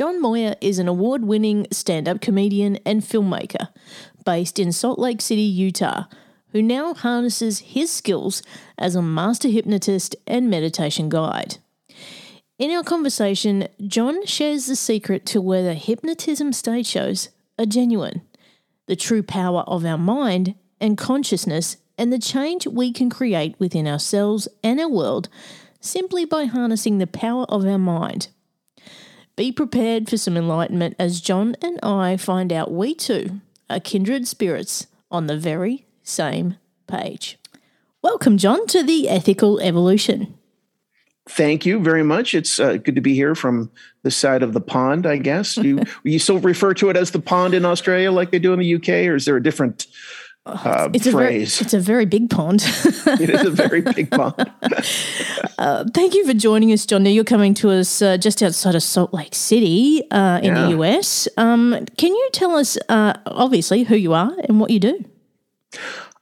John Moyer is an award winning stand up comedian and filmmaker based in Salt Lake City, Utah, who now harnesses his skills as a master hypnotist and meditation guide. In our conversation, John shares the secret to whether hypnotism stage shows are genuine, the true power of our mind and consciousness, and the change we can create within ourselves and our world simply by harnessing the power of our mind. Be prepared for some enlightenment as John and I find out we too are kindred spirits on the very same page. Welcome, John, to the Ethical Evolution. Thank you very much. It's uh, good to be here from the side of the pond, I guess. You you still refer to it as the pond in Australia like they do in the UK, or is there a different uh, it's phrase? A very, it's a very big pond. it is a very big pond. uh, thank you for joining us, John. Now you're coming to us uh, just outside of Salt Lake City uh, in yeah. the US. Um, can you tell us, uh, obviously, who you are and what you do?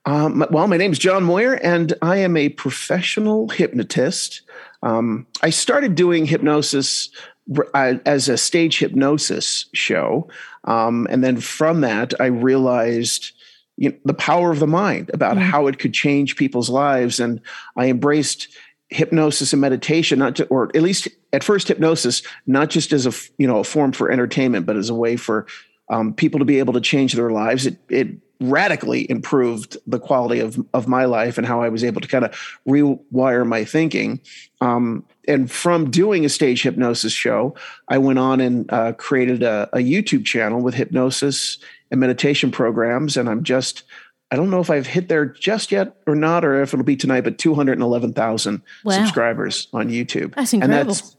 Um, well, my name is John Moyer, and I am a professional hypnotist. Um, I started doing hypnosis uh, as a stage hypnosis show. Um, and then from that, I realized you know, the power of the mind about mm-hmm. how it could change people's lives. And I embraced hypnosis and meditation, not to, or at least at first hypnosis, not just as a, you know, a form for entertainment, but as a way for um, people to be able to change their lives. It, it radically improved the quality of, of my life and how I was able to kind of rewire my thinking. Um, and from doing a stage hypnosis show, I went on and uh, created a, a, YouTube channel with hypnosis and meditation programs. And I'm just, I don't know if I've hit there just yet or not, or if it'll be tonight, but 211,000 wow. subscribers on YouTube. That's incredible. And that's,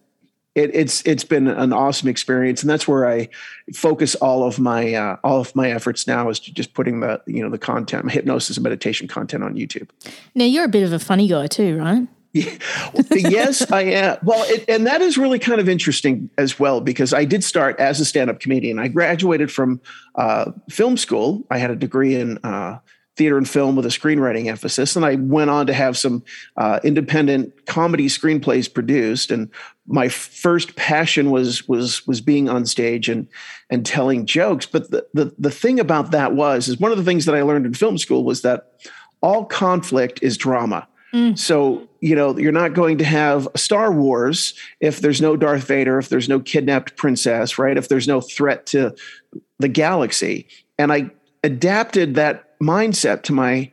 it, it's it's been an awesome experience, and that's where I focus all of my uh, all of my efforts now is to just putting the you know the content, hypnosis and meditation content on YouTube. Now you're a bit of a funny guy too, right? Yes, I am. Well, it, and that is really kind of interesting as well because I did start as a stand-up comedian. I graduated from uh, film school. I had a degree in uh, theater and film with a screenwriting emphasis. And I went on to have some uh, independent comedy screenplays produced. And my first passion was was was being on stage and and telling jokes. But the, the the thing about that was is one of the things that I learned in film school was that all conflict is drama. Mm. So, you know, you're not going to have Star Wars if there's no Darth Vader, if there's no kidnapped princess, right? If there's no threat to the galaxy. And I adapted that mindset to my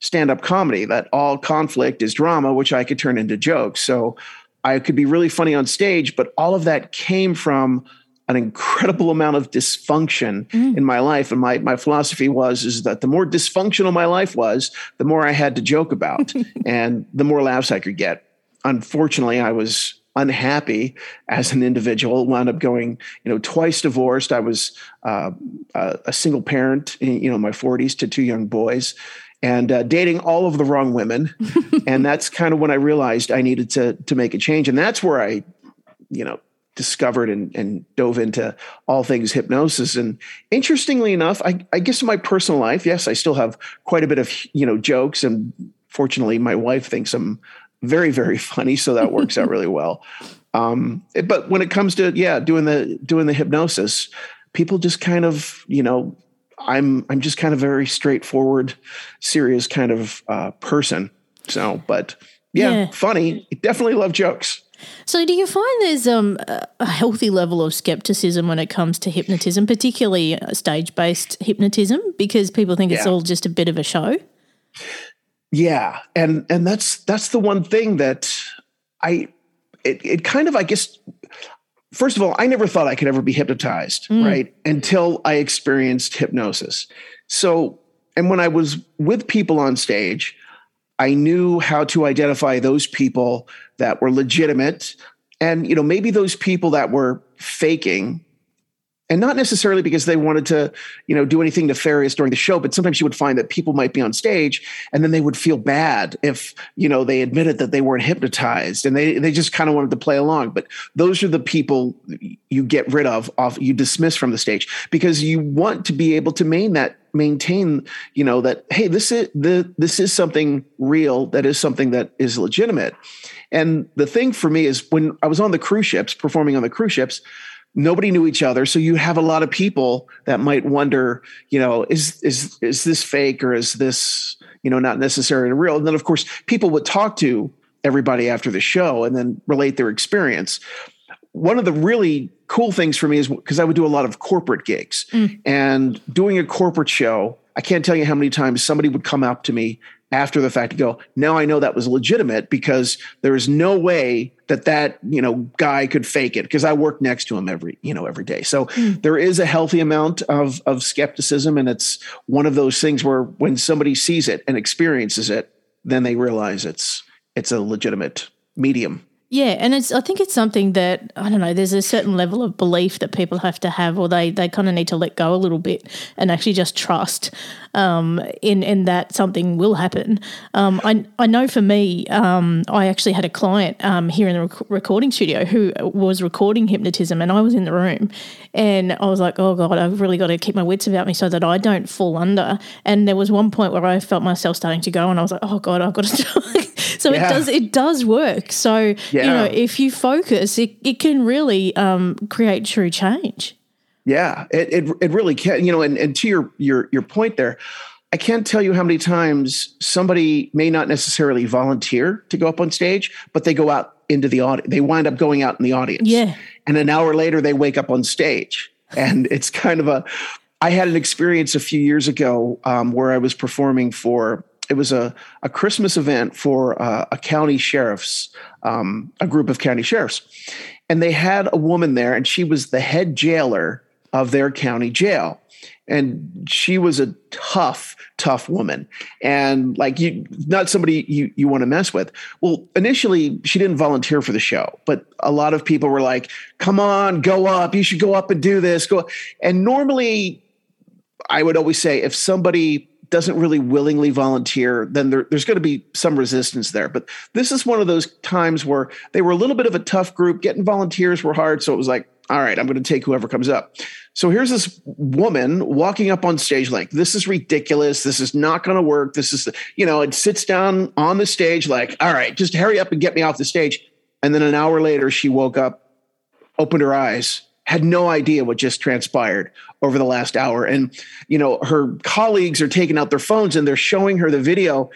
stand up comedy that all conflict is drama, which I could turn into jokes. So I could be really funny on stage, but all of that came from an incredible amount of dysfunction mm. in my life. And my, my philosophy was is that the more dysfunctional my life was, the more I had to joke about and the more laughs I could get. Unfortunately, I was unhappy as an individual wound up going you know twice divorced i was uh, a single parent in you know my 40s to two young boys and uh, dating all of the wrong women and that's kind of when i realized i needed to to make a change and that's where i you know discovered and, and dove into all things hypnosis. And interestingly enough I, I guess in my personal life yes i still have quite a bit of you know jokes. And fortunately my wife thinks i'm very very funny so that works out really well. Um, but when it comes to yeah doing the doing the hypnosis people just kind of you know i'm i'm just kind of very straightforward serious kind of uh, person. So but yeah, yeah, funny. Definitely love jokes So, do you find there's um, a healthy level of skepticism when it comes to hypnotism, particularly uh, stage based hypnotism, because people think it's all just a bit of a show? Yeah, and and that's that's the one thing that I it it kind of I guess first of all I never thought I could ever be hypnotized, Mm. right? Until I experienced hypnosis. So, and when I was with people on stage, I knew how to identify those people that were legitimate. And you know maybe those people that were faking and not necessarily because they wanted to you know do anything nefarious during the show but sometimes you would find that people might be on stage and then they would feel bad if you know they admitted that they weren't hypnotized and they they just kind of wanted to play along. But those are the people you get rid of off you dismiss from the stage because you want to be able to maintain that maintain you know that hey this is the this is something real that is something that is legitimate. And the thing for me is when I was on the cruise ships performing on the cruise ships nobody knew each other. So you have a lot of people that might wonder you know is is is this fake or is this you know not necessarily real? And then of course people would talk to everybody after the show and then relate their experience. One of the really cool things for me is because I would do a lot of corporate gigs. Mm. And doing a corporate show. I can't tell you how many times somebody would come up to me after the fact to go, now I know that was legitimate because there is no way that that, you know, guy could fake it because I work next to him every, you know, every day. So hmm. there is a healthy amount of, of skepticism. And it's one of those things where when somebody sees it and experiences it, then they realize it's, it's a legitimate medium. Yeah, and it's I think it's something that I don't know. There's a certain level of belief that people have to have, or they they kind of need to let go a little bit and actually just trust um, in in that something will happen. Um, I I know for me, um, I actually had a client um, here in the rec- recording studio who was recording hypnotism, and I was in the room, and I was like, oh god, I've really got to keep my wits about me so that I don't fall under. And there was one point where I felt myself starting to go, and I was like, oh god, I've got to. so Yeah. it does it does work. So you know, if you focus, it, it can really um, create true change. Yeah, it, it it really can. You know, and, and to your your your point there, I can't tell you how many times somebody may not necessarily volunteer to go up on stage, but they go out into the audience. They wind up going out in the audience. Yeah. And an hour later they wake up on stage. And it's kind of a I had an experience a few years ago um, where I was performing for it was a, a Christmas event for uh, a county sheriff's, um, a group of county sheriffs. And they had a woman there, and she was the head jailer of their county jail. And she was a tough, tough woman. And like you, not somebody you, you want to mess with. Well, initially, she didn't volunteer for the show, but a lot of people were like, come on, go up. You should go up and do this. Go. And normally, I would always say if somebody doesn't really willingly volunteer, then there, there's going to be some resistance there. But this is one of those times where they were a little bit of a tough group. Getting volunteers were hard. So it was like, all right, I'm going to take whoever comes up. So here's this woman walking up on stage like, this is ridiculous. This is not going to work. This is, you know, it sits down on the stage like, all right, just hurry up and get me off the stage. And then an hour later, she woke up, opened her eyes, had no idea what just transpired over the last hour. And, you know, her colleagues are taking out their phones and they're showing her the video.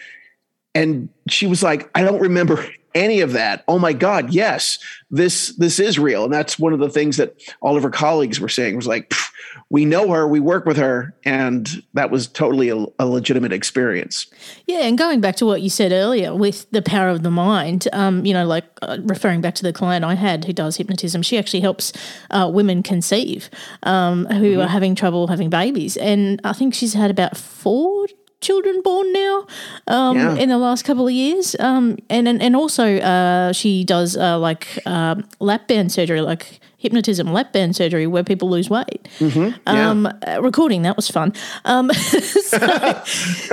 And she was like, I don't remember any of that. Oh my God, yes, this this is real. And that's one of the things that all of her colleagues were saying was like, "Pff, we know her, we work with her, and that was totally a, a legitimate experience. Yeah, and going back to what you said earlier with the power of the mind, um, you know, like uh, referring back to the client I had who does hypnotism, she actually helps uh, women conceive um, who are having trouble having babies. And I think she's had about four children born now um, Yeah. in the last couple of years. Um, and, and, and also, uh, she does uh, like um lap band surgery, like hypnotism lap band surgery where people lose weight. Yeah. Um, uh, recording that was fun. Um, so,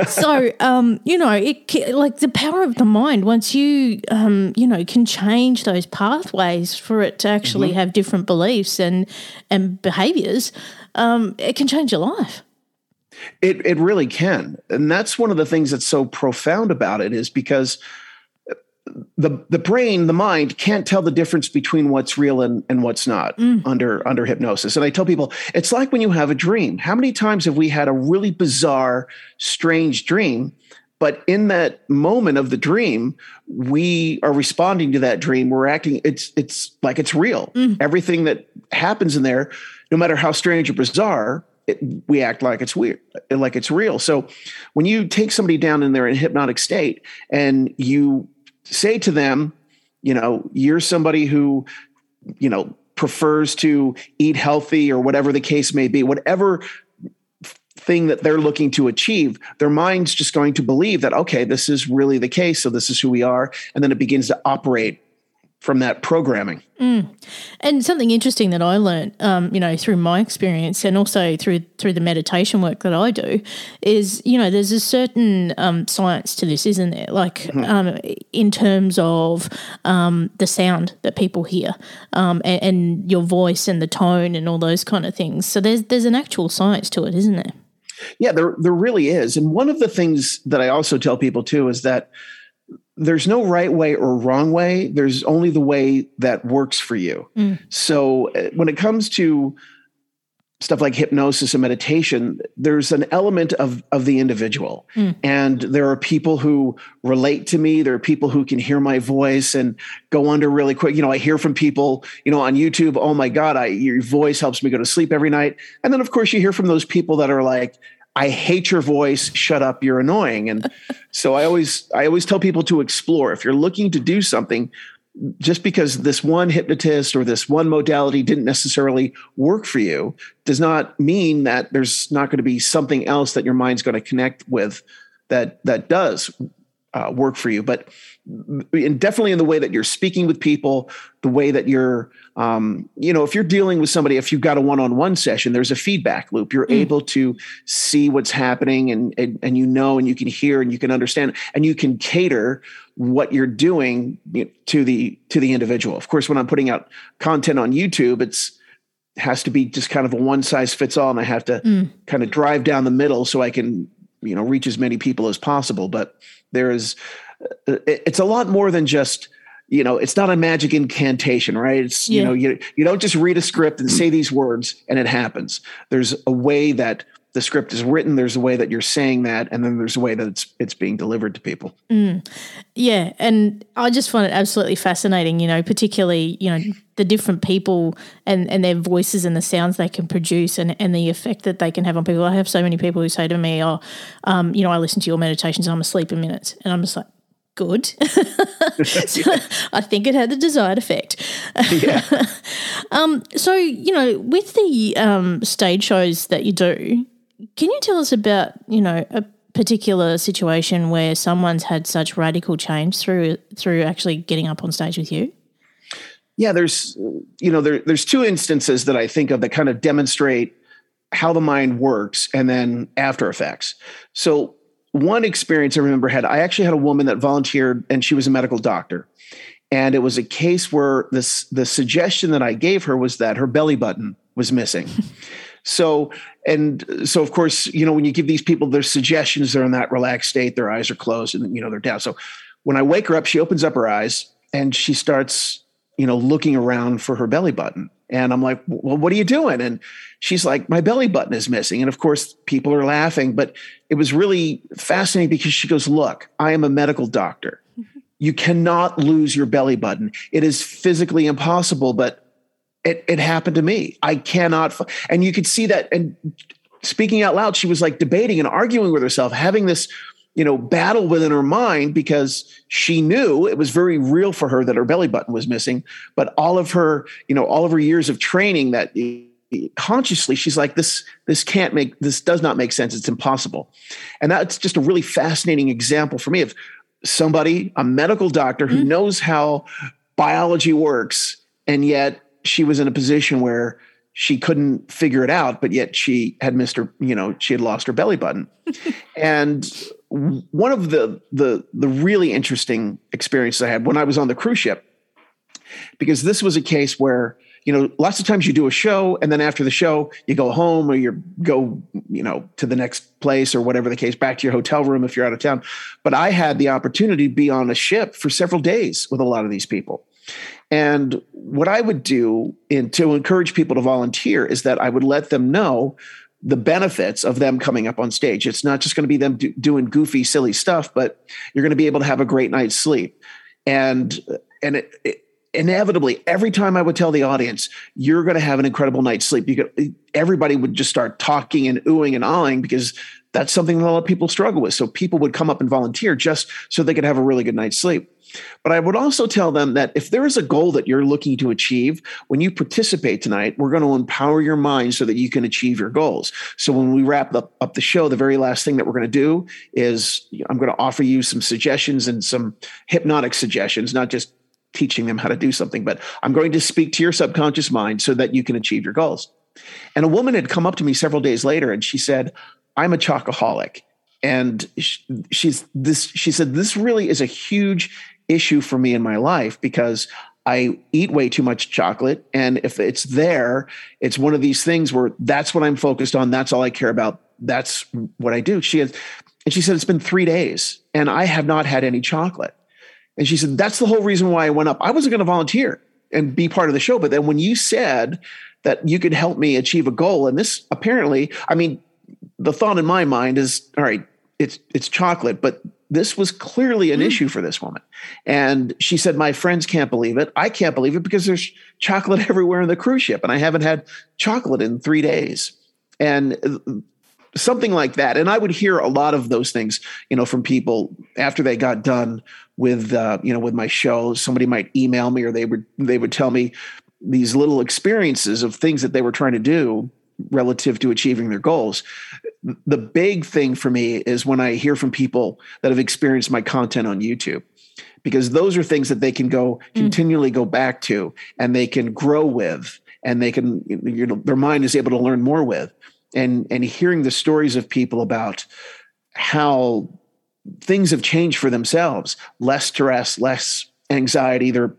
so um, you know, it like the power of the mind. Once you um, you know can change those pathways for it to actually have different beliefs and and behaviors, um, it can change your life. It it really can, and that's one of the things that's so profound about it is because the the brain, the mind, can't tell the difference between what's real and, and what's not under under hypnosis. And I tell people it's like when you have a dream. How many times have we had a really bizarre, strange dream? but in that moment of the dream we are responding to that dream we're acting it's it's like it's real mm. everything that happens in there no matter how strange or bizarre it, we act like it's weird like it's real so when you take somebody down in their hypnotic state and you say to them you know you're somebody who you know prefers to eat healthy or whatever the case may be whatever thing that they're looking to achieve, their mind's just going to believe that, okay, this is really the case. So this is who we are. And then it begins to operate from that programming. Mm. And something interesting that I learned, um, you know, through my experience and also through through the meditation work that I do, is you know, there's a certain um, science to this, isn't there? Like mm-hmm. um, in terms of um, the sound that people hear, um, and, and your voice and the tone and all those kind of things. So there's there's an actual science to it, isn't there? Yeah, there there really is. And one of the things that I also tell people too is that there's no right way or wrong way. There's only the way that works for you. Mm. So uh, when it comes to stuff like hypnosis and meditation, there's an element of of the individual. Mm. And there are people who relate to me. There are people who can hear my voice and go under really quick. You know, I hear from people, you know, on YouTube, oh my God, I your voice helps me go to sleep every night. And then of course you hear from those people that are like, I hate your voice, shut up, you're annoying. And so I always I always tell people to explore. If you're looking to do something, just because this one hypnotist or this one modality didn't necessarily work for you does not mean that there's not going to be something else that your mind's going to connect with that that does uh, work for you but and definitely in the way that you're speaking with people the way that you're um, you know if you're dealing with somebody if you've got a one-on-one session there's a feedback loop you're mm. able to see what's happening and, and and you know and you can hear and you can understand and you can cater what you're doing to the to the individual of course when i'm putting out content on youtube it's has to be just kind of a one size fits all and i have to mm. kind of drive down the middle so i can you know reach as many people as possible but there is uh, it's a lot more than just you know it's not a magic incantation right? It's yeah. you know you you don't just read a script and say these words and it happens. There's a way that the script is written there's a way that you're saying that and then there's a way that it's it's being delivered to people mm. yeah and i just find it absolutely fascinating you know particularly you know the different people and and their voices and the sounds they can produce and and the effect that they can have on people i have so many people who say to me oh um, you know i listen to your meditations and i'm asleep in minutes and i'm just like good. so I think it had the desired effect. Yeah. um, so, you know, with the um, stage shows that you do, can you tell us about, you know, a particular situation where someone's had such radical change through through actually getting up on stage with you? Yeah, there's you know, there, there's two instances that I think of that kind of demonstrate how the mind works and then after effects. So one experience I remember had I actually had a woman that volunteered and she was a medical doctor. And it was a case where this the suggestion that I gave her was that her belly button was missing. so and so of course, you know, when you give these people their suggestions, they're in that relaxed state, their eyes are closed and you know they're down. So when I wake her up, she opens up her eyes and she starts, you know, looking around for her belly button. And I'm like, well, what are you doing? And she's like, my belly button is missing. And of course, people are laughing, but it was really fascinating because she goes, look, I am a medical doctor. Mm-hmm. You cannot lose your belly button. It is physically impossible, but it, it happened to me. I cannot. And you could see that. And speaking out loud, she was like debating and arguing with herself, having this you know, battle within her mind because she knew it was very real for her that her belly button was missing. But all of her, you know, all of her years of training that consciously she's like this this can't make this does not make sense it's impossible and that's just a really fascinating example for me of somebody a medical doctor who mm-hmm. knows how biology works and yet she was in a position where she couldn't figure it out but yet she had missed her you know she had lost her belly button. And one of the the the really interesting experiences I had when I was on the cruise ship, because this was a case where you know lots of times you do a show and then after the show you go home or you go you know to the next place or whatever the case back to your hotel room if you're out of town. But i had the opportunity to be on a ship for several days with a lot of these people and what i would do in, to encourage people to volunteer is that i would let them know the benefits of them coming up on stage. It's not just going to be them do, doing goofy, silly stuff, but you're going to be able to have a great night's sleep. And and it, it, inevitably, every time I would tell the audience, "You're going to have an incredible night's sleep," you could everybody would just start talking and oohing and awing because that's something that a lot of people struggle with. So people would come up and volunteer just so they could have a really good night's sleep. But I would also tell them that if there is a goal that you're looking to achieve, when you participate tonight, we're going to empower your mind so that you can achieve your goals. So when we wrap up, up the show, the very last thing that we're going to do is I'm going to offer you some suggestions and some hypnotic suggestions, not just teaching them how to do something, but I'm going to speak to your subconscious mind so that you can achieve your goals. And a woman had come up to me several days later and she said, I'm a chocoholic. And she's this, she said, this really is a huge issue for me in my life because I eat way too much chocolate. And if it's there, it's one of these things where that's what I'm focused on. That's all I care about. That's what I do. She has, and she said, it's been three days and I have not had any chocolate. And she said, that's the whole reason why I went up. I wasn't going to volunteer and be part of the show. But then when you said that you could help me achieve a goal, and this apparently, I mean, the thought in my mind is, all right, it's it's chocolate, but this was clearly an mm. issue for this woman. And she said, My friends can't believe it. I can't believe it because there's chocolate everywhere in the cruise ship, and I haven't had chocolate in three days. And uh, something like that. And I would hear a lot of those things, you know, from people after they got done with, uh, you know, with my show. Somebody might email me or they would, they would tell me these little experiences of things that they were trying to do relative to achieving their goals. The big thing for me is when I hear from people that have experienced my content on YouTube, because those are things that they can go mm. continually go back to and they can grow with and they can, you know, their mind is able to learn more with. And, and hearing the stories of people about how things have changed for themselves less stress less anxiety they're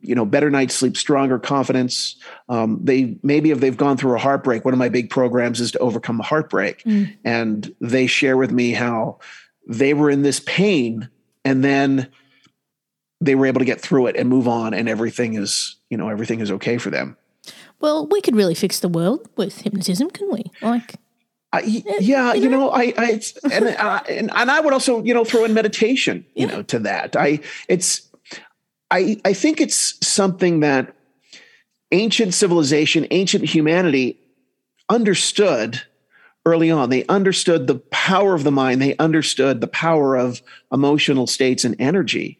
you know better night's sleep stronger confidence. Um, they maybe if they've gone through a heartbreak one of my big programs is to overcome a heartbreak. Mm. and they share with me how they were in this pain and then they were able to get through it and move on and everything is you know everything is okay for them well we could really fix the world with hypnotism couldn't we like I, yeah, you know, I, I and, uh, and and I would also, you know, throw in meditation, you yeah. know, to that. I, it's I, I think it's something that ancient civilization, ancient humanity understood early on. They understood the power of the mind, they understood the power of emotional states and energy.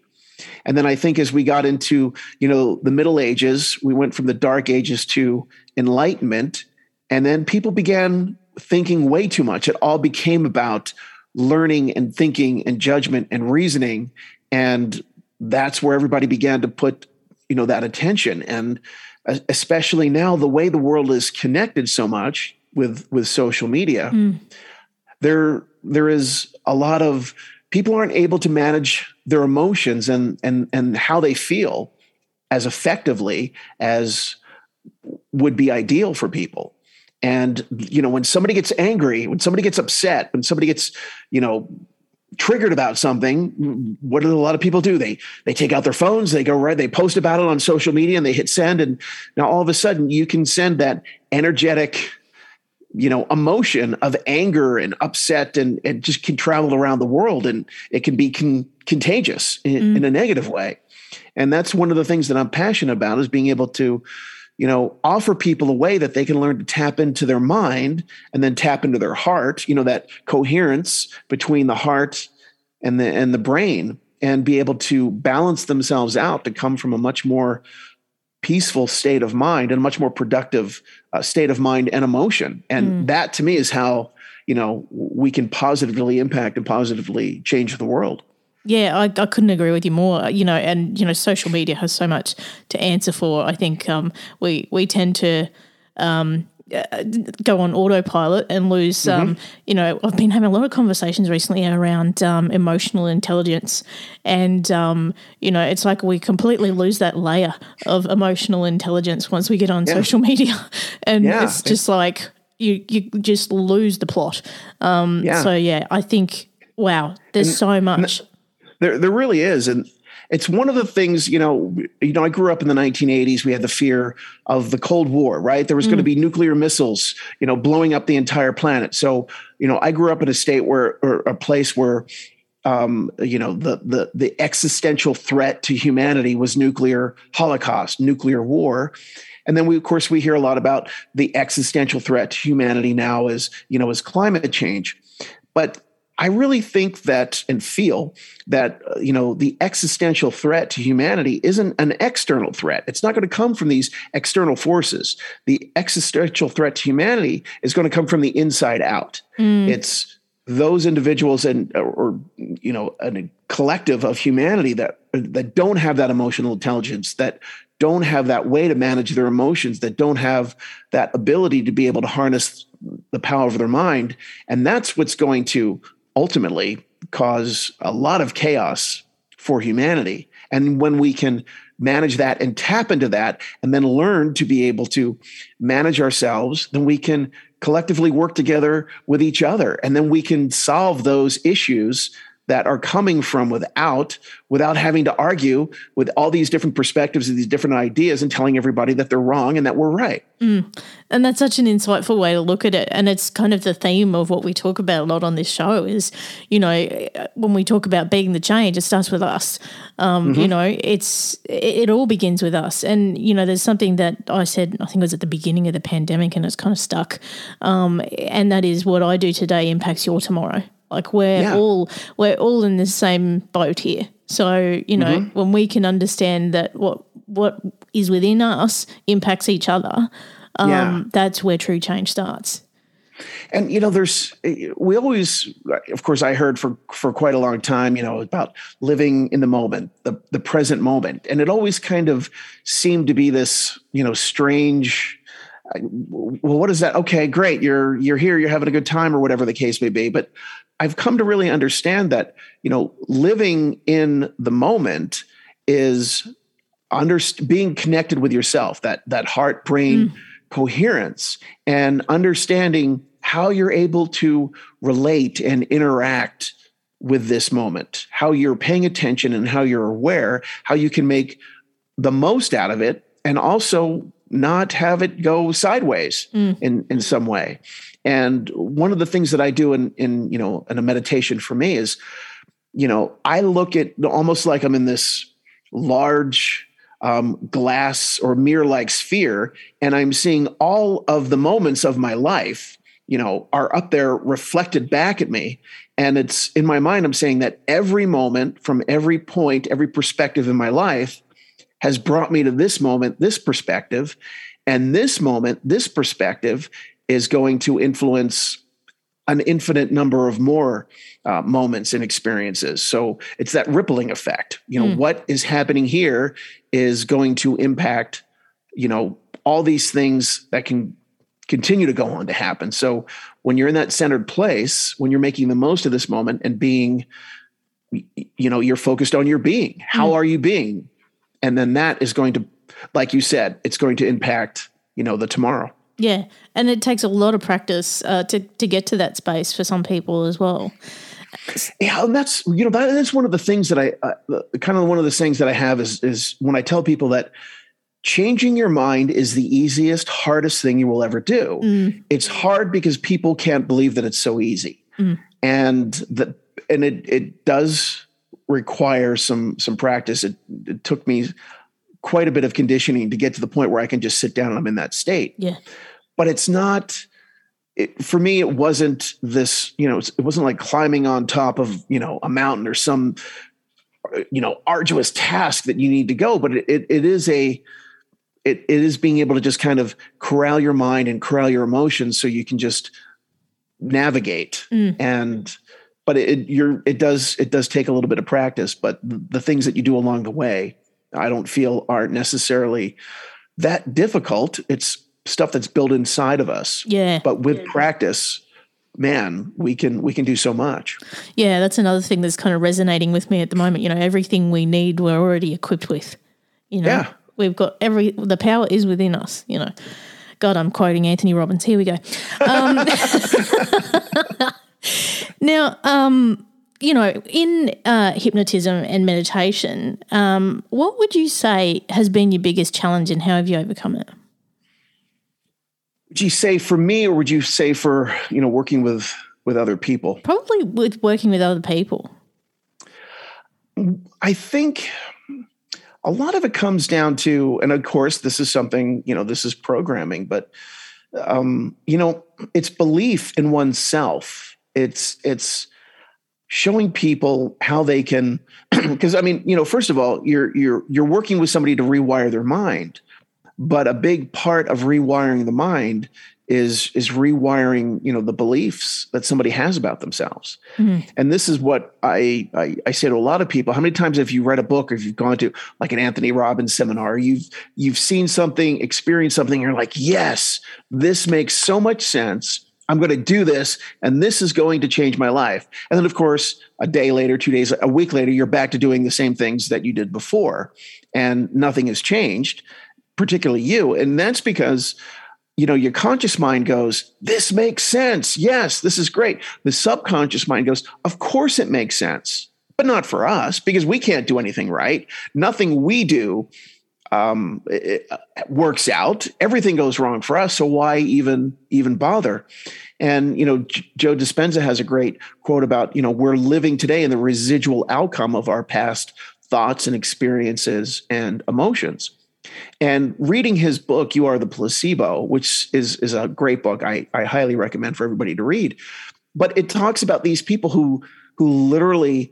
And then I think as we got into, you know, the Middle Ages, we went from the Dark Ages to Enlightenment, and then people began thinking way too much. It all became about learning and thinking and judgment and reasoning. And that's where everybody began to put you know that attention and especially now the way the world is connected so much with with social media mm. there there is a lot of people aren't able to manage their emotions and and and how they feel as effectively as would be ideal for people. And you know when somebody gets angry when somebody gets upset when somebody gets you know triggered about something what do a lot of people do? They they take out their phones they go right they post about it on social media and they hit send. And now all of a sudden you can send that energetic you know emotion of anger and upset and it just can travel around the world and it can be con- contagious in, mm. in a negative way and that's one of the things that i'm passionate about is being able to you know offer people a way that they can learn to tap into their mind and then tap into their heart you know that coherence between the heart and the and the brain and be able to balance themselves out to come from a much more peaceful state of mind and a much more productive uh, state of mind and emotion and mm. that to me is how you know we can positively impact and positively change the world yeah, I, I couldn't agree with you more. You know, and you know, social media has so much to answer for. I think um, we we tend to um, uh, go on autopilot and lose. Mm-hmm. Um, you know, I've been having a lot of conversations recently around um, emotional intelligence, and um, you know, it's like we completely lose that layer of emotional intelligence once we get on yeah. social media, and yeah. it's just like you you just lose the plot. Um, yeah. So yeah, I think wow, there's and, so much. There, there really is, and it's one of the things you know you know i grew up in the 1980s we had the fear of the cold war right? There was mm. going to be nuclear missiles you know blowing up the entire planet. So you know i grew up in a state where or a place where um, you know the the the existential threat to humanity was nuclear holocaust nuclear war. And then we of course we hear a lot about the existential threat to humanity now as you know as climate change. But I really think that and feel that uh, you know the existential threat to humanity isn't an external threat. It's not going to come from these external forces. The existential threat to humanity is going to come from the inside out. Mm. It's those individuals and or you know a collective of humanity that that don't have that emotional intelligence that don't have that way to manage their emotions that don't have that ability to be able to harness the power of their mind and that's what's going to ultimately cause a lot of chaos for humanity. And when we can manage that and tap into that and then learn to be able to manage ourselves, then we can collectively work together with each other. And then we can solve those issues that are coming from without without having to argue with all these different perspectives and these different ideas and telling everybody that they're wrong and that we're right. Mm. And that's such an insightful way to look at it. And it's kind of the theme of what we talk about a lot on this show is, you know, when we talk about being the change, it starts with us. Um, mm-hmm. You know, it's it, it all begins with us. And, you know, there's something that I said, I think it was at the beginning of the pandemic and it's kind of stuck. Um, and that is what I do today impacts your tomorrow. Like we're yeah. all we're all in the same boat here. So, you know, mm-hmm. when we can understand that what what is within us impacts each other, um, yeah. that's where true change starts. And you know, there's we always, of course, I heard for for quite a long time, you know, about living in the moment, the the present moment, and it always kind of seemed to be this, you know, strange. Well, what is that? Okay, great. You're you're here. You're having a good time, or whatever the case may be. But I've come to really understand that, you know, living in the moment is under, being connected with yourself, that that heart brain mm. coherence and understanding how you're able to relate and interact with this moment, how you're paying attention and how you're aware, how you can make the most out of it and also not have it go sideways mm. in in some way. And one of the things that I do in, in you know, in a meditation for me is, you know, I look at almost like I'm in this large um, glass or mirror like sphere, and I'm seeing all of the moments of my life, you know, are up there reflected back at me. And it's in my mind, I'm saying that every moment from every point, every perspective in my life has brought me to this moment, this perspective. And this moment, this perspective is going to influence an infinite number of more uh, moments and experiences. So it's that rippling effect. You know, mm. what is happening here is going to impact, you know, all these things that can continue to go on to happen. So when you're in that centered place, when you're making the most of this moment and being, you know, you're focused on your being. How mm. are you being? And then that is going to, like you said, it's going to impact, you know, the tomorrow. Yeah, and it takes a lot of practice uh, to to get to that space for some people as well. Yeah, and that's you know that is one of the things that I uh, kind of one of the things that I have is is when I tell people that changing your mind is the easiest, hardest thing you will ever do. Mm. It's hard because people can't believe that it's so easy, mm. and that and it it does require some some practice. It, it took me quite a bit of conditioning to get to the point where I can just sit down and I'm in that state. Yeah. But it's not it, for me it wasn't this, you know, it wasn't like climbing on top of, you know, a mountain or some you know, arduous task that you need to go, but it, it, it is a it, it is being able to just kind of corral your mind and corral your emotions so you can just navigate mm. and but it you're it does it does take a little bit of practice but the things that you do along the way I don't feel aren't necessarily that difficult. It's stuff that's built inside of us. Yeah. But with yeah. practice, man, we can we can do so much. Yeah, that's another thing that's kind of resonating with me at the moment. You know, everything we need we're already equipped with. You know, yeah. we've got every the power is within us. You know, God, I'm quoting Anthony Robbins. Here we go. Um, now, um, you know, in uh, hypnotism and meditation, um, what would you say has been your biggest challenge and how have you overcome it? Would you say for me, or would you say for you know working with with other people? Probably with working with other people. I think a lot of it comes down to, and of course, this is something you know, this is programming, but um, you know, it's belief in oneself. It's it's showing people how they can because i mean you know first of all you're you're you're working with somebody to rewire their mind but a big part of rewiring the mind is is rewiring you know the beliefs that somebody has about themselves mm-hmm. and this is what I, I, I say to a lot of people how many times have you read a book or if you've gone to like an anthony robbins seminar you've you've seen something experienced something and you're like yes this makes so much sense I'm going to do this, and this is going to change my life. And then, of course, a day later, two days, a week later, you're back to doing the same things that you did before, and nothing has changed, particularly you. And that's because you know your conscious mind goes this makes sense yes this is great the subconscious mind goes of course it makes sense but not for us because we can't do anything right nothing we do um, it works out. Everything goes wrong for us. So why even even bother? And you know, J- Joe Dispenza has a great quote about you know we're living today in the residual outcome of our past thoughts and experiences and emotions. And reading his book, You Are the Placebo, which is, is a great book, I, I highly recommend for everybody to read. But it talks about these people who who literally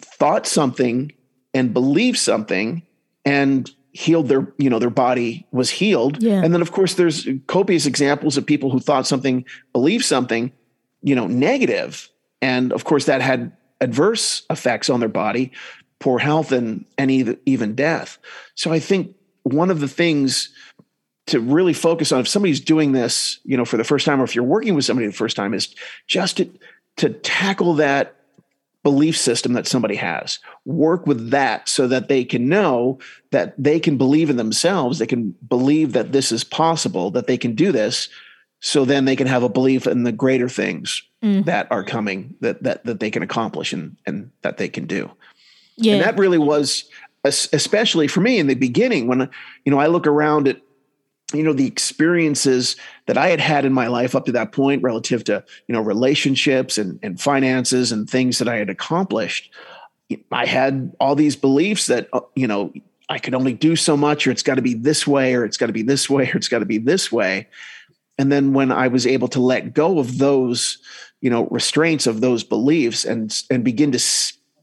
thought something and believed something and healed their you know their body was healed yeah. and then of course there's copious examples of people who thought something believed something you know negative and of course that had adverse effects on their body poor health and and even death so i think one of the things to really focus on if somebody's doing this you know for the first time or if you're working with somebody the first time is just to to tackle that belief system that somebody has. Work with that so that they can know that they can believe in themselves. They can believe that this is possible, that they can do this. So then they can have a belief in the greater things mm. that are coming that, that, that they can accomplish and, and that they can do. Yeah. And that really was, especially for me in the beginning, when, you know, I look around at you know the experiences that i had had in my life up to that point relative to you know relationships and, and finances and things that i had accomplished. I had all these beliefs that uh, you know i could only do so much or it's got to be this way or it's got to be this way or it's got to be this way. And then when i was able to let go of those you know restraints of those beliefs and and begin to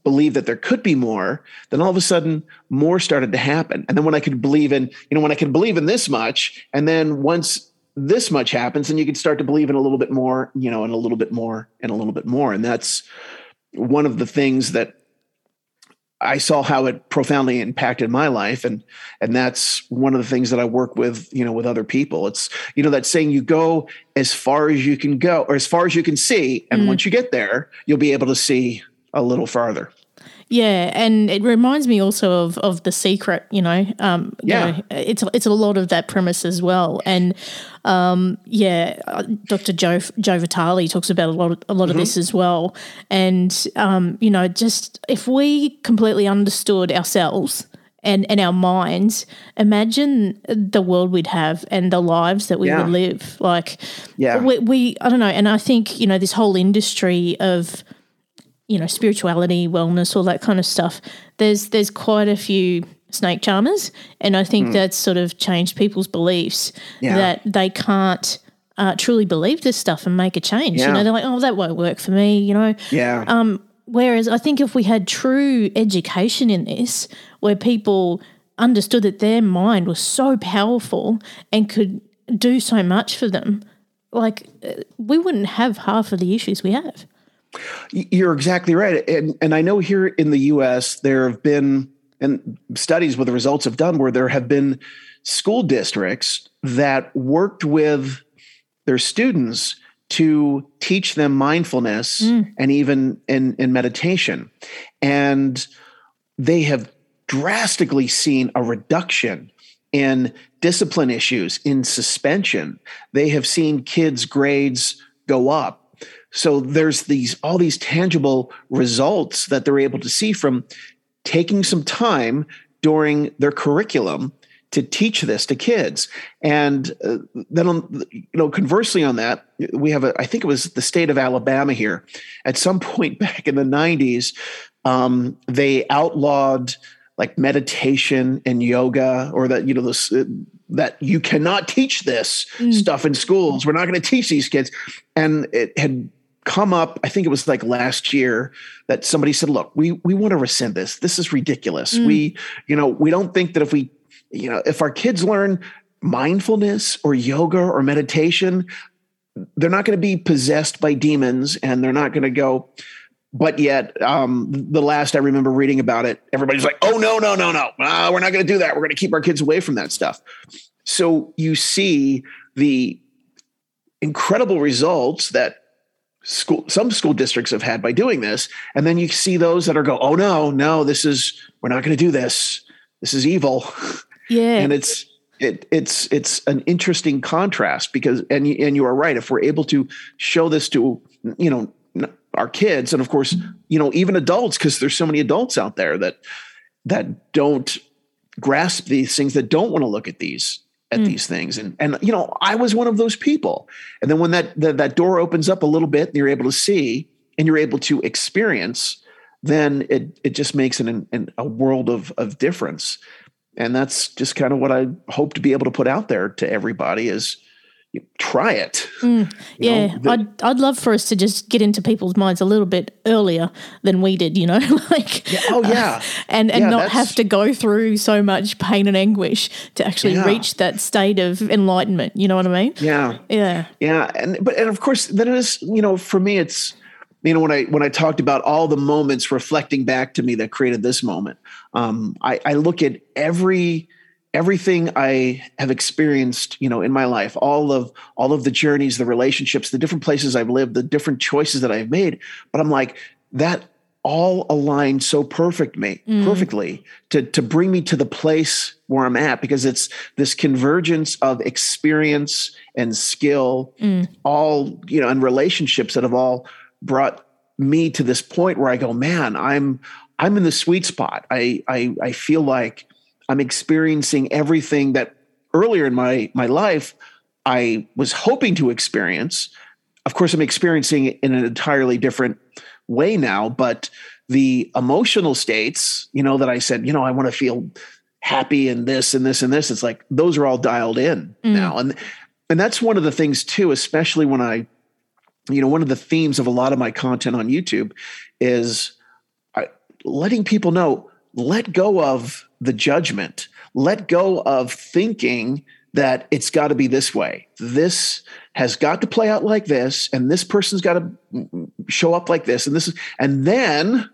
believe that there could be more, then all of a sudden more started to happen. And then when I could believe in, you know, when I could believe in this much, and then once this much happens, then you could start to believe in a little bit more, you know, and a little bit more and a little bit more. And that's one of the things that I saw how it profoundly impacted my life. And and that's one of the things that I work with, you know, with other people. It's, you know, that saying you go as far as you can go or as far as you can see. And mm. once you get there, you'll be able to see a little farther. Yeah, and it reminds me also of of the secret. You know, um, yeah, you know, it's it's a lot of that premise as well. And um, yeah, uh, Dr. Joe Joe Vitale talks about a lot of, a lot mm-hmm. of this as well. And um, you know, just if we completely understood ourselves and and our minds, imagine the world we'd have and the lives that we yeah. would live. Like, yeah, we, we I don't know. And I think you know this whole industry of you know spirituality, wellness, all that kind of stuff. There's there's quite a few snake charmers, and I think mm. that's sort of changed people's beliefs yeah. that they can't uh, truly believe this stuff and make a change. Yeah. You know, they're like, oh, that won't work for me. You know, yeah. Um, whereas I think if we had true education in this, where people understood that their mind was so powerful and could do so much for them, like uh, we wouldn't have half of the issues we have. You're exactly right. And, and I know here in the US, there have been and studies where the results have done where there have been school districts that worked with their students to teach them mindfulness mm. and even in, in meditation. And they have drastically seen a reduction in discipline issues, in suspension. They have seen kids' grades go up So there's these all these tangible results that they're able to see from taking some time during their curriculum to teach this to kids. And uh, then, on, you know, conversely on that, we have a, I think it was the state of Alabama here. At some point back in the 90s, um, they outlawed like meditation and yoga, or that, you know, this, uh, that you cannot teach this mm. stuff in schools. We're not going to teach these kids. And it had come up i think it was like last year that somebody said look we we want to rescind this this is ridiculous mm. we you know we don't think that if we you know, if our kids learn mindfulness or yoga or meditation, they're not going to be possessed by demons and they're not going to go. But yet, um, the last I remember reading about it, everybody's like, oh, no, no, no, no. Uh, we're not going to do that. We're going to keep our kids away from that stuff. So you see the incredible results that school some school districts have had by doing this. And then you see those that are go oh no no this is we're not going to do this. This is evil. Yeah. And it's it, it's it's an interesting contrast because and you, and you are right if we're able to show this to you know our kids and of course you know even adults because there's so many adults out there that that don't grasp these things that don't want to look at these at mm. these things. And and you know I was one of those people. And then when that the, that door opens up a little bit and you're able to see and you're able to experience then it it just makes an, an a world of of difference. And that's just kind of what I hope to be able to put out there to everybody is try it. Mm, yeah, know, the, I'd I'd love for us to just get into people's minds a little bit earlier than we did, you know, like yeah, oh yeah, uh, and and yeah, not have to go through so much pain and anguish to actually yeah. reach that state of enlightenment. You know what I mean? Yeah, yeah, yeah, and but and of course then it is you know for me it's you know when i when i talked about all the moments reflecting back to me that created this moment um, I, I look at every everything i have experienced you know in my life all of all of the journeys the relationships the different places i've lived the different choices that i've made but i'm like that all aligned so perfect me mm. perfectly to to bring me to the place where I'm at because it's this convergence of experience and skill mm. all you know and relationships that have all brought me to this point where I go, man, I'm I'm in the sweet spot. I I, I feel like I'm experiencing everything that earlier in my my life I was hoping to experience. Of course, I'm experiencing it in an entirely different way now, but the emotional states, you know, that I said, you know, I want to feel happy and this and this and this. It's like those are all dialed in mm. now. And and that's one of the things too, especially when I you know, one of the themes of a lot of my content on YouTube is letting people know let go of the judgment, let go of thinking that it's got to be this way. This has got to play out like this, and this person's got to show up like this, and this is, and then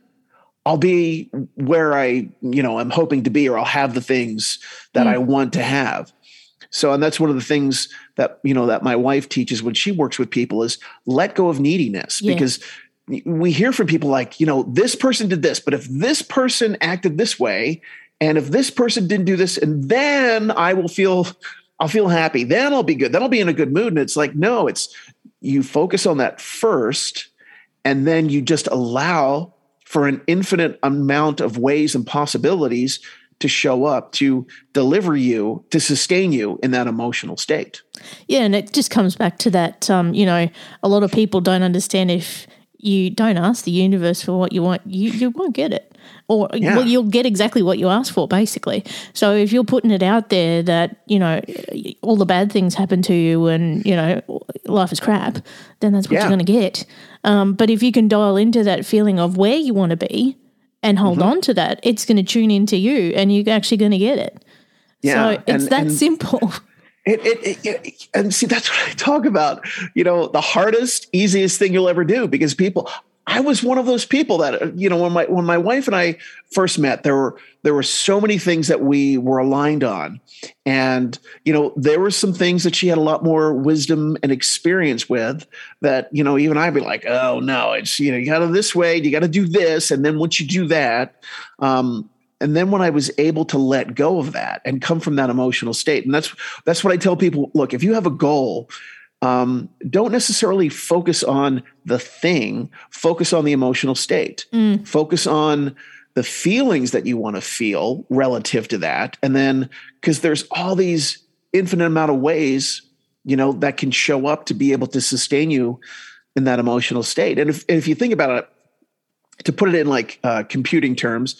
I'll be where I, you know, I'm hoping to be, or I'll have the things that mm. I want to have. So, and that's one of the things that, you know, that my wife teaches when she works with people is let go of neediness yeah. because we hear from people like, you know, this person did this, but if this person acted this way, and if this person didn't do this, and then I will feel, I'll feel happy. Then I'll be good. Then I'll be in a good mood. And it's like, no, it's you focus on that first, and then you just allow for an infinite amount of ways and possibilities to show up to deliver you to sustain you in that emotional state yeah and it just comes back to that um, you know a lot of people don't understand if you don't ask the universe for what you want you, you won't get it or yeah. well, you'll get exactly what you ask for basically so if you're putting it out there that you know all the bad things happen to you and you know life is crap then that's what yeah. you're going to get um, but if you can dial into that feeling of where you want to be and hold mm-hmm. on to that, it's going to tune into you and you're actually going to get it. Yeah, so it's and, that and simple. It, it, it, and see, that's what I talk about. You know, the hardest, easiest thing you'll ever do because people, I was one of those people that you know when my when my wife and I first met, there were there were so many things that we were aligned on, and you know there were some things that she had a lot more wisdom and experience with that you know even I'd be like, oh no, it's you know you got to this way, you got to do this, and then once you do that, um, and then when I was able to let go of that and come from that emotional state, and that's that's what I tell people: look, if you have a goal um, don't necessarily focus on the thing, focus on the emotional state, Mm. focus on the feelings that you want to feel relative to that. And then, because there's all these infinite amount of ways, you know, that can show up to be able to sustain you in that emotional state. And if, if you think about it, to put it in like uh, computing terms,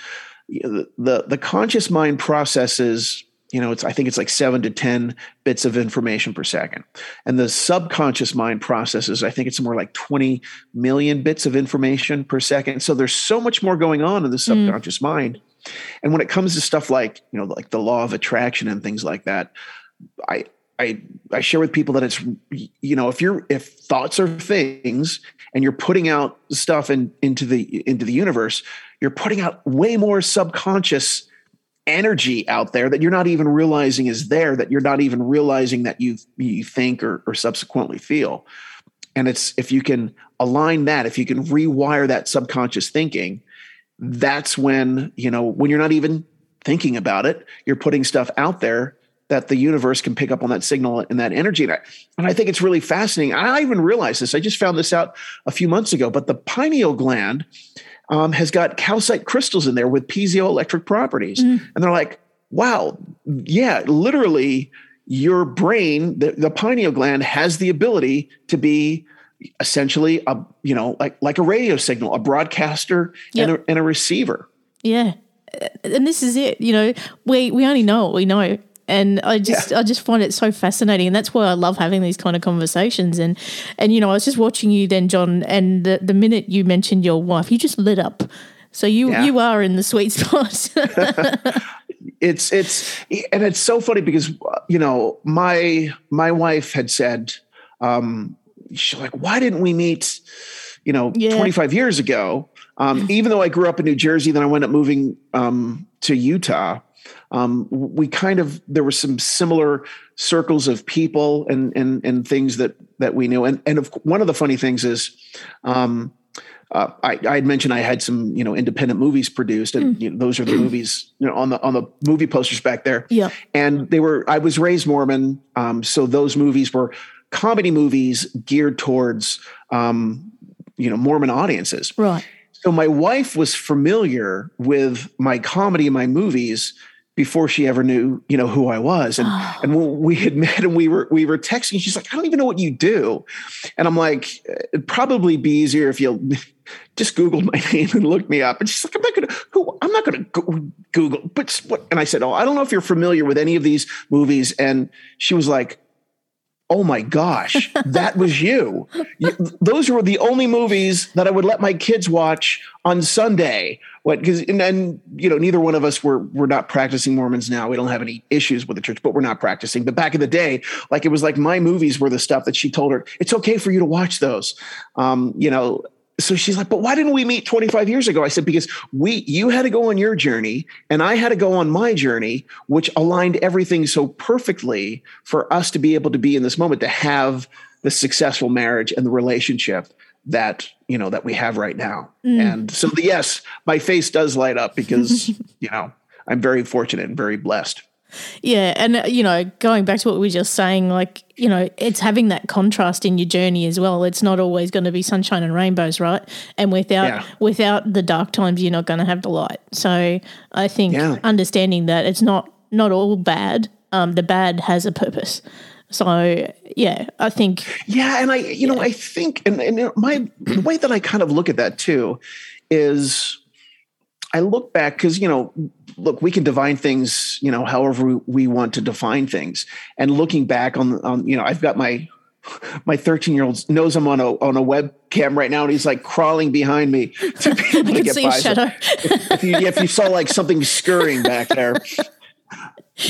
the, the the conscious mind processes you know it's i think it's like 7 to 10 bits of information per second. And the subconscious mind processes i think it's more like 20 million bits of information per second. So there's so much more going on in the mm. subconscious mind. And when it comes to stuff like you know like the law of attraction and things like that i I, I share with people that it's you know if you're if thoughts are things and you're putting out stuff in, into the into the universe you're putting out way more subconscious energy out there that you're not even realizing is there that you're not even realizing that you you think or, or subsequently feel. And it's if you can align that if you can rewire that subconscious thinking that's when you know when you're not even thinking about it you're putting stuff out there that the universe can pick up on that signal and that energy. And I, and I think it's really fascinating. I even realized this. I just found this out a few months ago but the pineal gland um, has got calcite crystals in there with piezoelectric properties. Mm. And they're like, wow, yeah, literally, your brain, the, the pineal gland, has the ability to be essentially a you know like like a radio signal a broadcaster Yep. and, a, and a receiver Yeah. And this is it. You know, we, we only know what we know. And I just I just find it so fascinating. And that's why I love having these kind of conversations. And and you know, I was just watching you then, John, and the, the minute you mentioned your wife, you just lit up. So you Yeah. you are in the sweet spot. it's it's and it's so funny because you know my my wife had said um she's like why didn't we meet you know Yeah. 25 years ago um even though i grew up in new jersey then i went up moving um to utah um we kind of there were some similar circles of people and and and things that that we knew and and of, one of the funny things is um uh, I, I had mentioned I had some, you know, independent movies produced, and you know, those are the movies, you know, on the on the movie posters back there. yeah. And they were. I was raised Mormon, um, so those movies were comedy movies geared towards, um, you know, Mormon audiences. Right. So my wife was familiar with my comedy and my movies before she ever knew, you know, who I was. And and we had met and we were we were texting. She's like, I don't even know what you do. And I'm like, uh, it'd probably be easier if you just Googled my name and looked me up. And she's like, I'm not gonna who I'm not gonna go, Google, but what? And I said, Oh, I don't know if you're familiar with any of these movies. And she was like, Oh my gosh, that was you. you. Those were the only movies that I would let my kids watch on Sunday. What? Because and then you know, neither one of us were we're not practicing Mormons now. We don't have any issues with the church, but we're not practicing. But back in the day, like it was like my movies were the stuff that she told her it's okay for you to watch those. Um, you know, so she's like, but why didn't we meet 25 years ago? I said, because we, you had to go on your journey and I had to go on my journey, which aligned everything so perfectly for us to be able to be in this moment, to have the successful marriage and the relationship that, you know, that we have right now. Mm. And so the, yes, my face does light up because, you know, I'm very fortunate and very blessed. Yeah, and uh, you know, going back to what we were just saying, like you know, it's having that contrast in your journey as well. It's not always going to be sunshine and rainbows, right? And without Yeah. without the dark times, you're not going to have the light. So I think Yeah. understanding that it's not not all bad. Um, the bad has a purpose. So yeah, I think Yeah, and I, you know, I think, and, and my the way that I kind of look at that too is, I look back because you know, look, we can define things, you know, however we, want to define things, and looking back on, on, you know, I've got my my 13 year old knows I'm on a on a webcam right now, and he's like crawling behind me to be able to get by. So shadow. if you if you saw like something scurrying back there.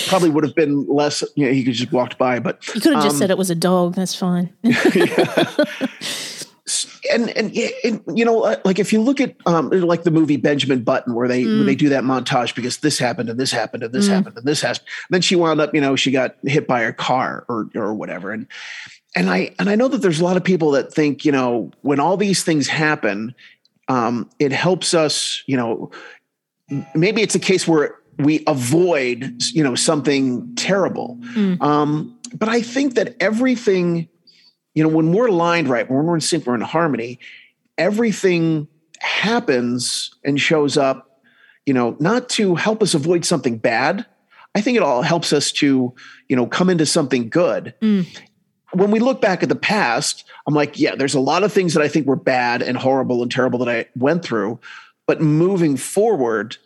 Probably would have been less. You know, he could just walked by, but You could have just um, said it was a dog. That's fine. and and, and you know uh, like if you look at um like the movie benjamin button where they where they do that montage because this happened and this happened and this happened and this happened then she wound up you know she got hit by a car or or whatever. And and i and i know that there's a lot of people that think you know when all these things happen um it helps us you know maybe it's a case where we avoid you know something terrible. Um but i think that everything you know, when we're aligned right, when we're in sync, we're in harmony, everything happens and shows up, you know, not to help us avoid something bad. I think it all helps us to, you know, come into something good. Mm. When we look back at the past, I'm like, yeah, there's a lot of things that I think were bad and horrible and terrible that I went through. But moving forward,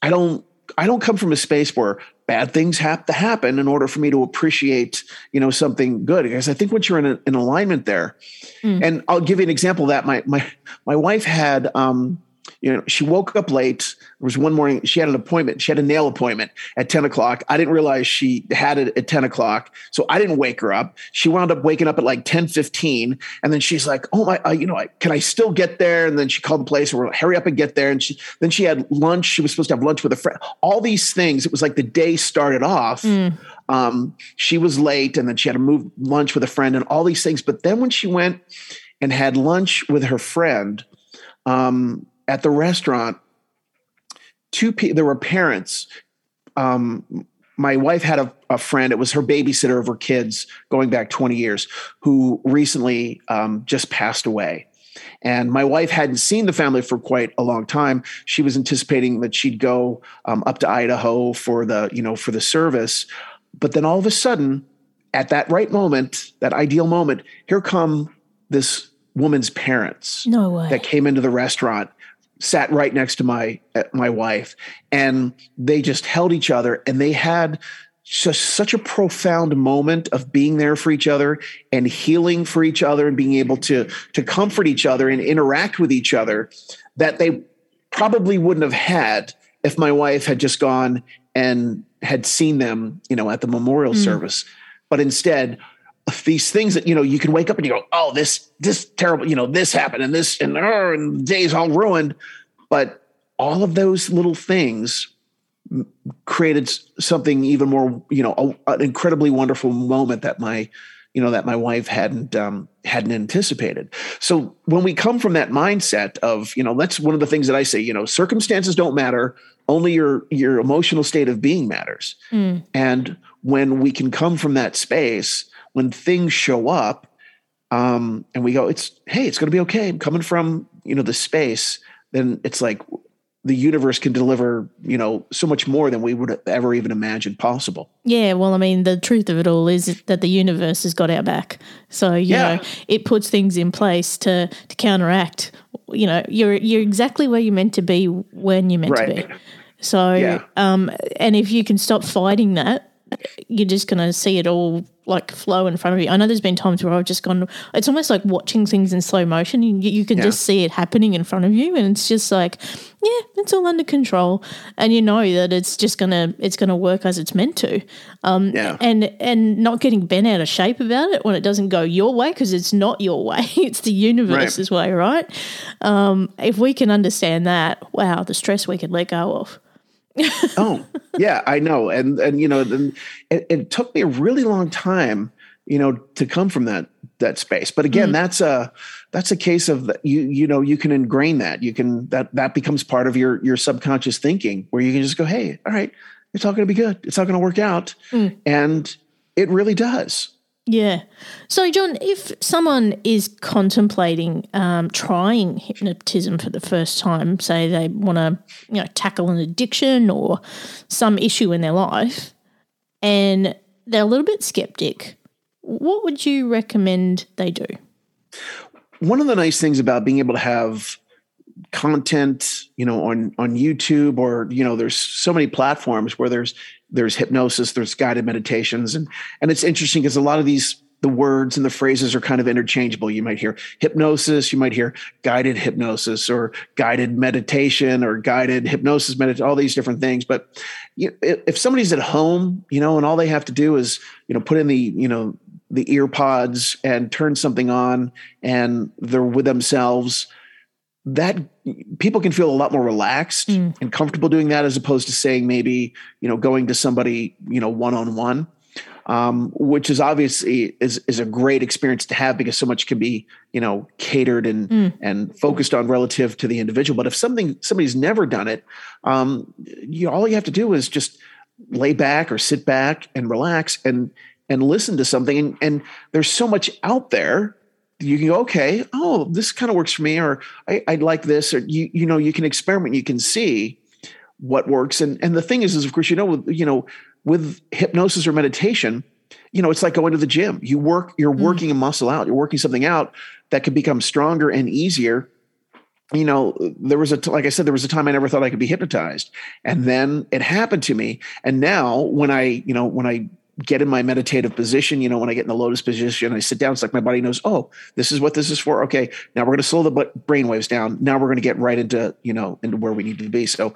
I don't I don't come from a space where bad things have to happen in order for me to appreciate, you know, something good. Because I think once you're in, a, in alignment there, mm. and I'll give you an example of that my my my wife had um, you know, she woke up late. There was one morning she had an appointment. She had a nail appointment at 10 o'clock. I didn't realize she had it at 10 o'clock. So I didn't wake her up. She wound up waking up at like 10 15. And then she's like, Oh my, uh, you know, I, can I still get there? And then she called the place and we're like, hurry up and get there. And she, then she had lunch. She was supposed to have lunch with a friend. All these things. It was like the day started off. Mm. Um, she was late and then she had to move lunch with a friend and all these things. But then when she went and had lunch with her friend, um, at the restaurant, two pe- there were parents. Um, my wife had a, a, friend, it was her babysitter of her kids going back 20 years, who recently um, just passed away. And my wife hadn't seen the family for quite a long time. She was anticipating that she'd go um, up to Idaho for the, you know, for the service. But then all of a sudden, at that right moment, that ideal moment, here come this woman's parents. No way. That came into the restaurant sat right next to my uh, my wife and they just held each other and they had just such a profound moment of being there for each other and healing for each other and being able to to comfort each other and interact with each other that they probably wouldn't have had if my wife had just gone and had seen them you know at the memorial mm. service but instead these things that you know you can wake up and you go oh this this terrible you know this happened and this and, uh, and the day's all ruined. But all of those little things created something even more you know a, an incredibly wonderful moment that my you know that my wife hadn't um, hadn't anticipated. So when we come from that mindset of you know that's one of the things that i say you know circumstances don't matter only your your emotional state of being matters. Mm. and when we can come from that space when things show up um, and we go, it's hey, it's going to be okay. I'm coming from you know the space. Then it's like the universe can deliver you know so much more than we would ever even imagine possible. Yeah, well, I mean, the truth of it all is that the universe has got our back. So you yeah. know, it puts things in place to to counteract. You know, you're you're exactly where you're meant to be when you're meant right. to be. So, yeah. um, and if you can stop fighting that, you're just going to see it all like flow in front of you. I know there's been times where I've just gone. It's almost like watching things in slow motion. You, you can yeah. just see it happening in front of you, and it's just like, yeah, it's all under control, and you know that it's just gonna it's gonna work as it's meant to. Um, yeah. And and not getting bent out of shape about it when it doesn't go your way because it's not your way. It's the universe's right. way, right? Um, if we can understand that, wow, the stress we could let go of oh, yeah, I know. And and you know, it, it, took me a really long time, you know, to come from that that space. But again, mm. that's a that's a case of you you know, you can ingrain that. You can that that becomes part of your your subconscious thinking where you can just go, "Hey, all right, it's all going to be good. It's all going to work out." Mm. And it really does. Yeah. So, John, if someone is contemplating um, trying hypnotism for the first time, say they want to, you know, tackle an addiction or some issue in their life, and they're a little bit skeptic, what would you recommend they do? One of the nice things about being able to have content, you know, on on YouTube or you know, there's so many platforms where there's there's hypnosis, there's guided meditations, and and it's interesting because a lot of these the words and the phrases are kind of interchangeable. You might hear hypnosis, you might hear guided hypnosis or guided meditation or guided hypnosis meditation, all these different things. But you, if somebody's at home, you know, and all they have to do is, you know, put in the, you know, the ear pods and turn something on and they're with themselves, that people can feel a lot more relaxed mm. and comfortable doing that as opposed to saying maybe you know going to somebody you know one on one which is obviously is is a great experience to have because so much can be you know catered and mm. and focused on relative to the individual but if something somebody's never done it um, you all you have to do is just lay back or sit back and relax and and listen to something and, and there's so much out there you can go, okay, oh, this kind of works for me, or I, I like this, or you, you know, you can experiment, you can see what works. And and the thing is, is of course, you know, with you know, with hypnosis or meditation, you know, it's like going to the gym. You work, you're mm. working a muscle out, you're working something out that can become stronger and easier. You know, there was a like I said, there was a time I never thought I could be hypnotized, and then it happened to me. And now, when I, you know, when I get in my meditative position, you know, when I get in the lotus position, I sit down, it's like my body knows, oh, this is what this is for. Okay, now we're going to slow the brain waves down. Now we're going to get right into, you know, into where we need to be. So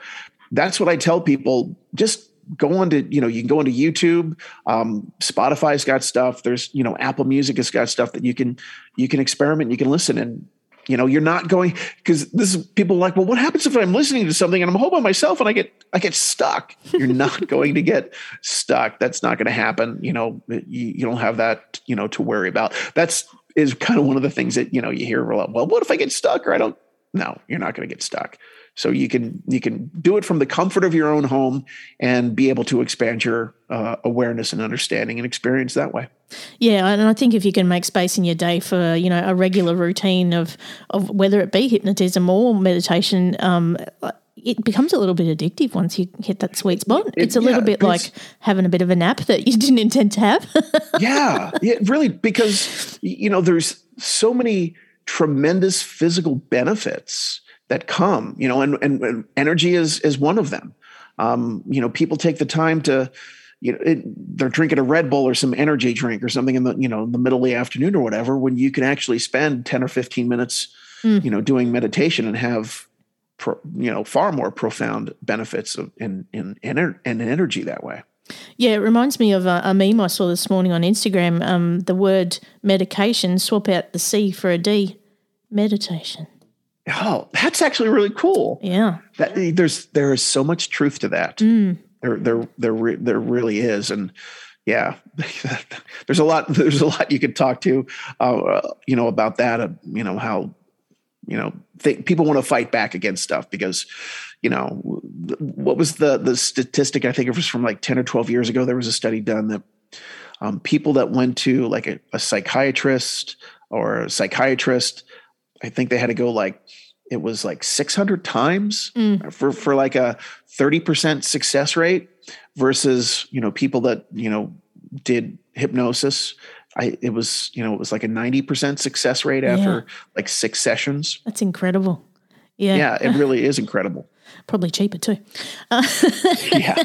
that's what I tell people. Just go on to, you know, you can go into YouTube. Um, Spotify's got stuff. There's, you know, Apple Music has got stuff that you can you can experiment, you can listen and you know, you're not going because this is people like, well, what happens if I'm listening to something and I'm home by myself and I get I get stuck? You're not going to get stuck. That's not going to happen. You know, you, you don't have that, you know, to worry about. That's is kind of one of the things that, you know, you hear a lot. Well, what if I get stuck or I don't? No, you're not going to get stuck. So you can you can do it from the comfort of your own home and be able to expand your uh, awareness and understanding and experience that way. Yeah, and I think if you can make space in your day for you know a regular routine of of whether it be hypnotism or meditation, um, it becomes a little bit addictive once you hit that sweet spot. It, it's a little bit like having a bit of a nap that you didn't intend to have. yeah, yeah, really, because you know there's so many tremendous physical benefits that come, you know, and, and, and energy is is one of them. Um, you know, people take the time to, you know, it, they're drinking a Red Bull or some energy drink or something in the, you know, in the middle of the afternoon or whatever, when you can actually spend 10 or 15 minutes, mm. you know, doing meditation and have, pro, you know, far more profound benefits of, in, in, in, in energy that way. Yeah, it reminds me of a, a, meme I saw this morning on Instagram. Um, the word medication, swap out the C for a D, meditation. Oh, that's actually really cool. Yeah. That there's there is so much truth to that. Mm. There there there there really is and yeah, there's a lot there's a lot you could talk to uh, you know about that uh, you know how you know th- people want to fight back against stuff because you know what was the the statistic I think it was from like 10 or 12 years ago there was a study done that um, people that went to like a, a psychiatrist or a psychiatrist I think they had to go like it was like 600 times mm. for for like a 30% success rate versus you know people that you know did hypnosis. I it was you know it was like a 90% success rate after yeah. like six sessions. That's incredible. Yeah. Yeah it really is incredible probably cheaper too uh, yeah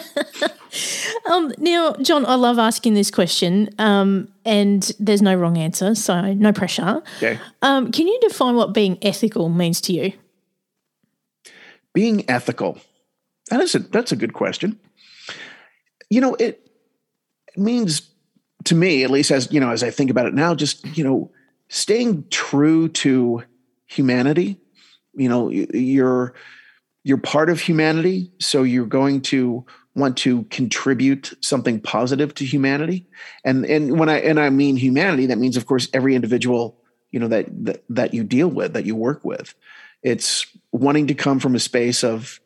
um, now, John, I love asking this question, um, and there's no wrong answer, so no pressure. Okay. Um, can you define what being ethical means to you? Being ethical. That is a that's a good question. You know, it means to me, at least as you know, as I think about it now, just you know, staying true to humanity. You know, you're you're part of humanity, so you're going to want to contribute something positive to humanity. And and when i and i mean humanity that means of course every individual you know that that, that you deal with that you work with. It's wanting to come from a space of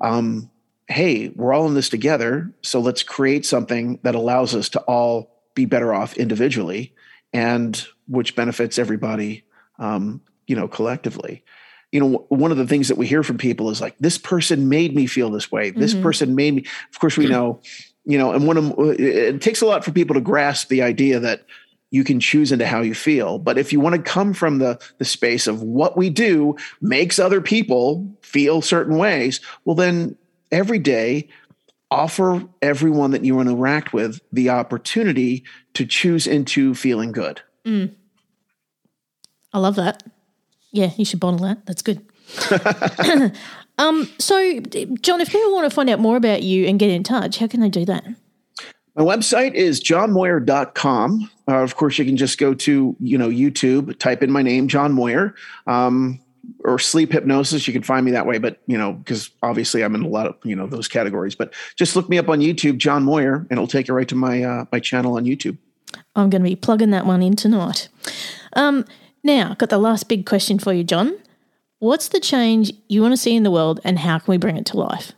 um, hey we're all in this together so let's create something that allows us to all be better off individually and which benefits everybody um, you know collectively you know one of the things that we hear from people is like this person made me feel this way. This mm-hmm. person made me of course we know you know and one of it takes a lot for people to grasp the idea that you can choose into how you feel. But if you want to come from the the space of what we do makes other people feel certain ways well then every day offer everyone that you interact with the opportunity to choose into feeling good. Mm. i love that yeah, you should bottle that. That's good. um, so, John, if people want to find out more about you and get in touch, how can they do that? My website is johnmoyer.com. Uh, of course, you can just go to, you know, YouTube, type in my name, John Moyer, um, or sleep hypnosis. You can find me that way, but, you know, because obviously I'm in a lot of, you know, those categories. But just look me up on YouTube, John Moyer, and it'll take you right to my, uh, my channel on YouTube. I'm going to be plugging that one in tonight. Um, now, got the last big question for you, John. What's the change you want to see in the world and how can we bring it to life?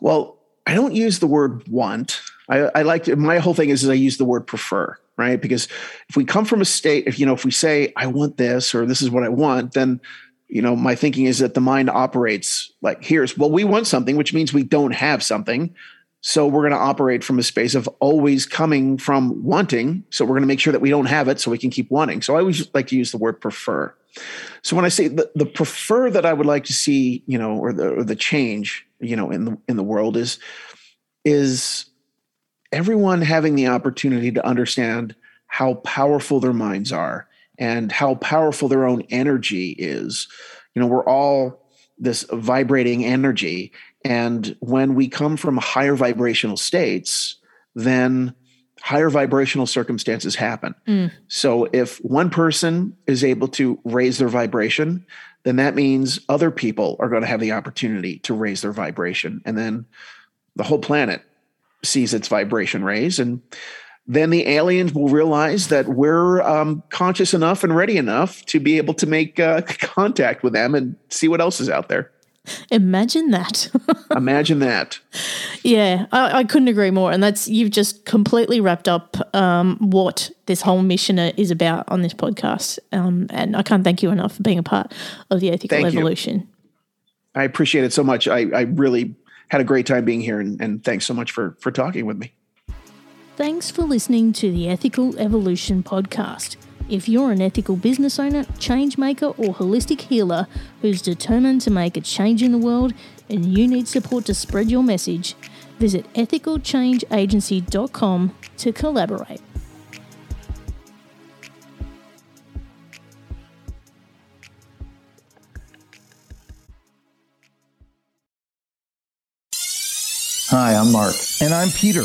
Well, I don't use the word want. I, I like to, my whole thing is, is I use the word prefer. right? Because if we come from a state, if you know, if we say I want this or this is what I want, then you know, my thinking is that the mind operates like here's well, we want something, which means we don't have something. So we're going to operate from a space of always coming from wanting. So we're going to make sure that we don't have it so we can keep wanting. So I always like to use the word prefer. So when I say the, the prefer that I would like to see, you know, or the or the change, you know, in the in the world is is everyone having the opportunity to understand how powerful their minds are and how powerful their own energy is. You know, we're all this vibrating energy and when we come from higher vibrational states, then higher vibrational circumstances happen. Mm. So if one person is able to raise their vibration, then that means other people are going to have the opportunity to raise their vibration. And then the whole planet sees its vibration raise. And then the aliens will realize that we're um, conscious enough and ready enough to be able to make uh, contact with them and see what else is out there. Imagine that. Imagine that. Yeah, I, I, couldn't agree more. And that's you've just completely wrapped up um, what this whole mission is about on this podcast. Um, and I can't thank you enough for being a part of the ethical thank evolution. You. I appreciate it so much. I, I really had a great time being here, and, and thanks so much for for talking with me. Thanks for listening to the Ethical Evolution podcast. If you're an ethical business owner, change maker, or holistic healer who's determined to make a change in the world and you need support to spread your message, visit ethicalchangeagency.com to collaborate. Hi, I'm Mark. And I'm Peter.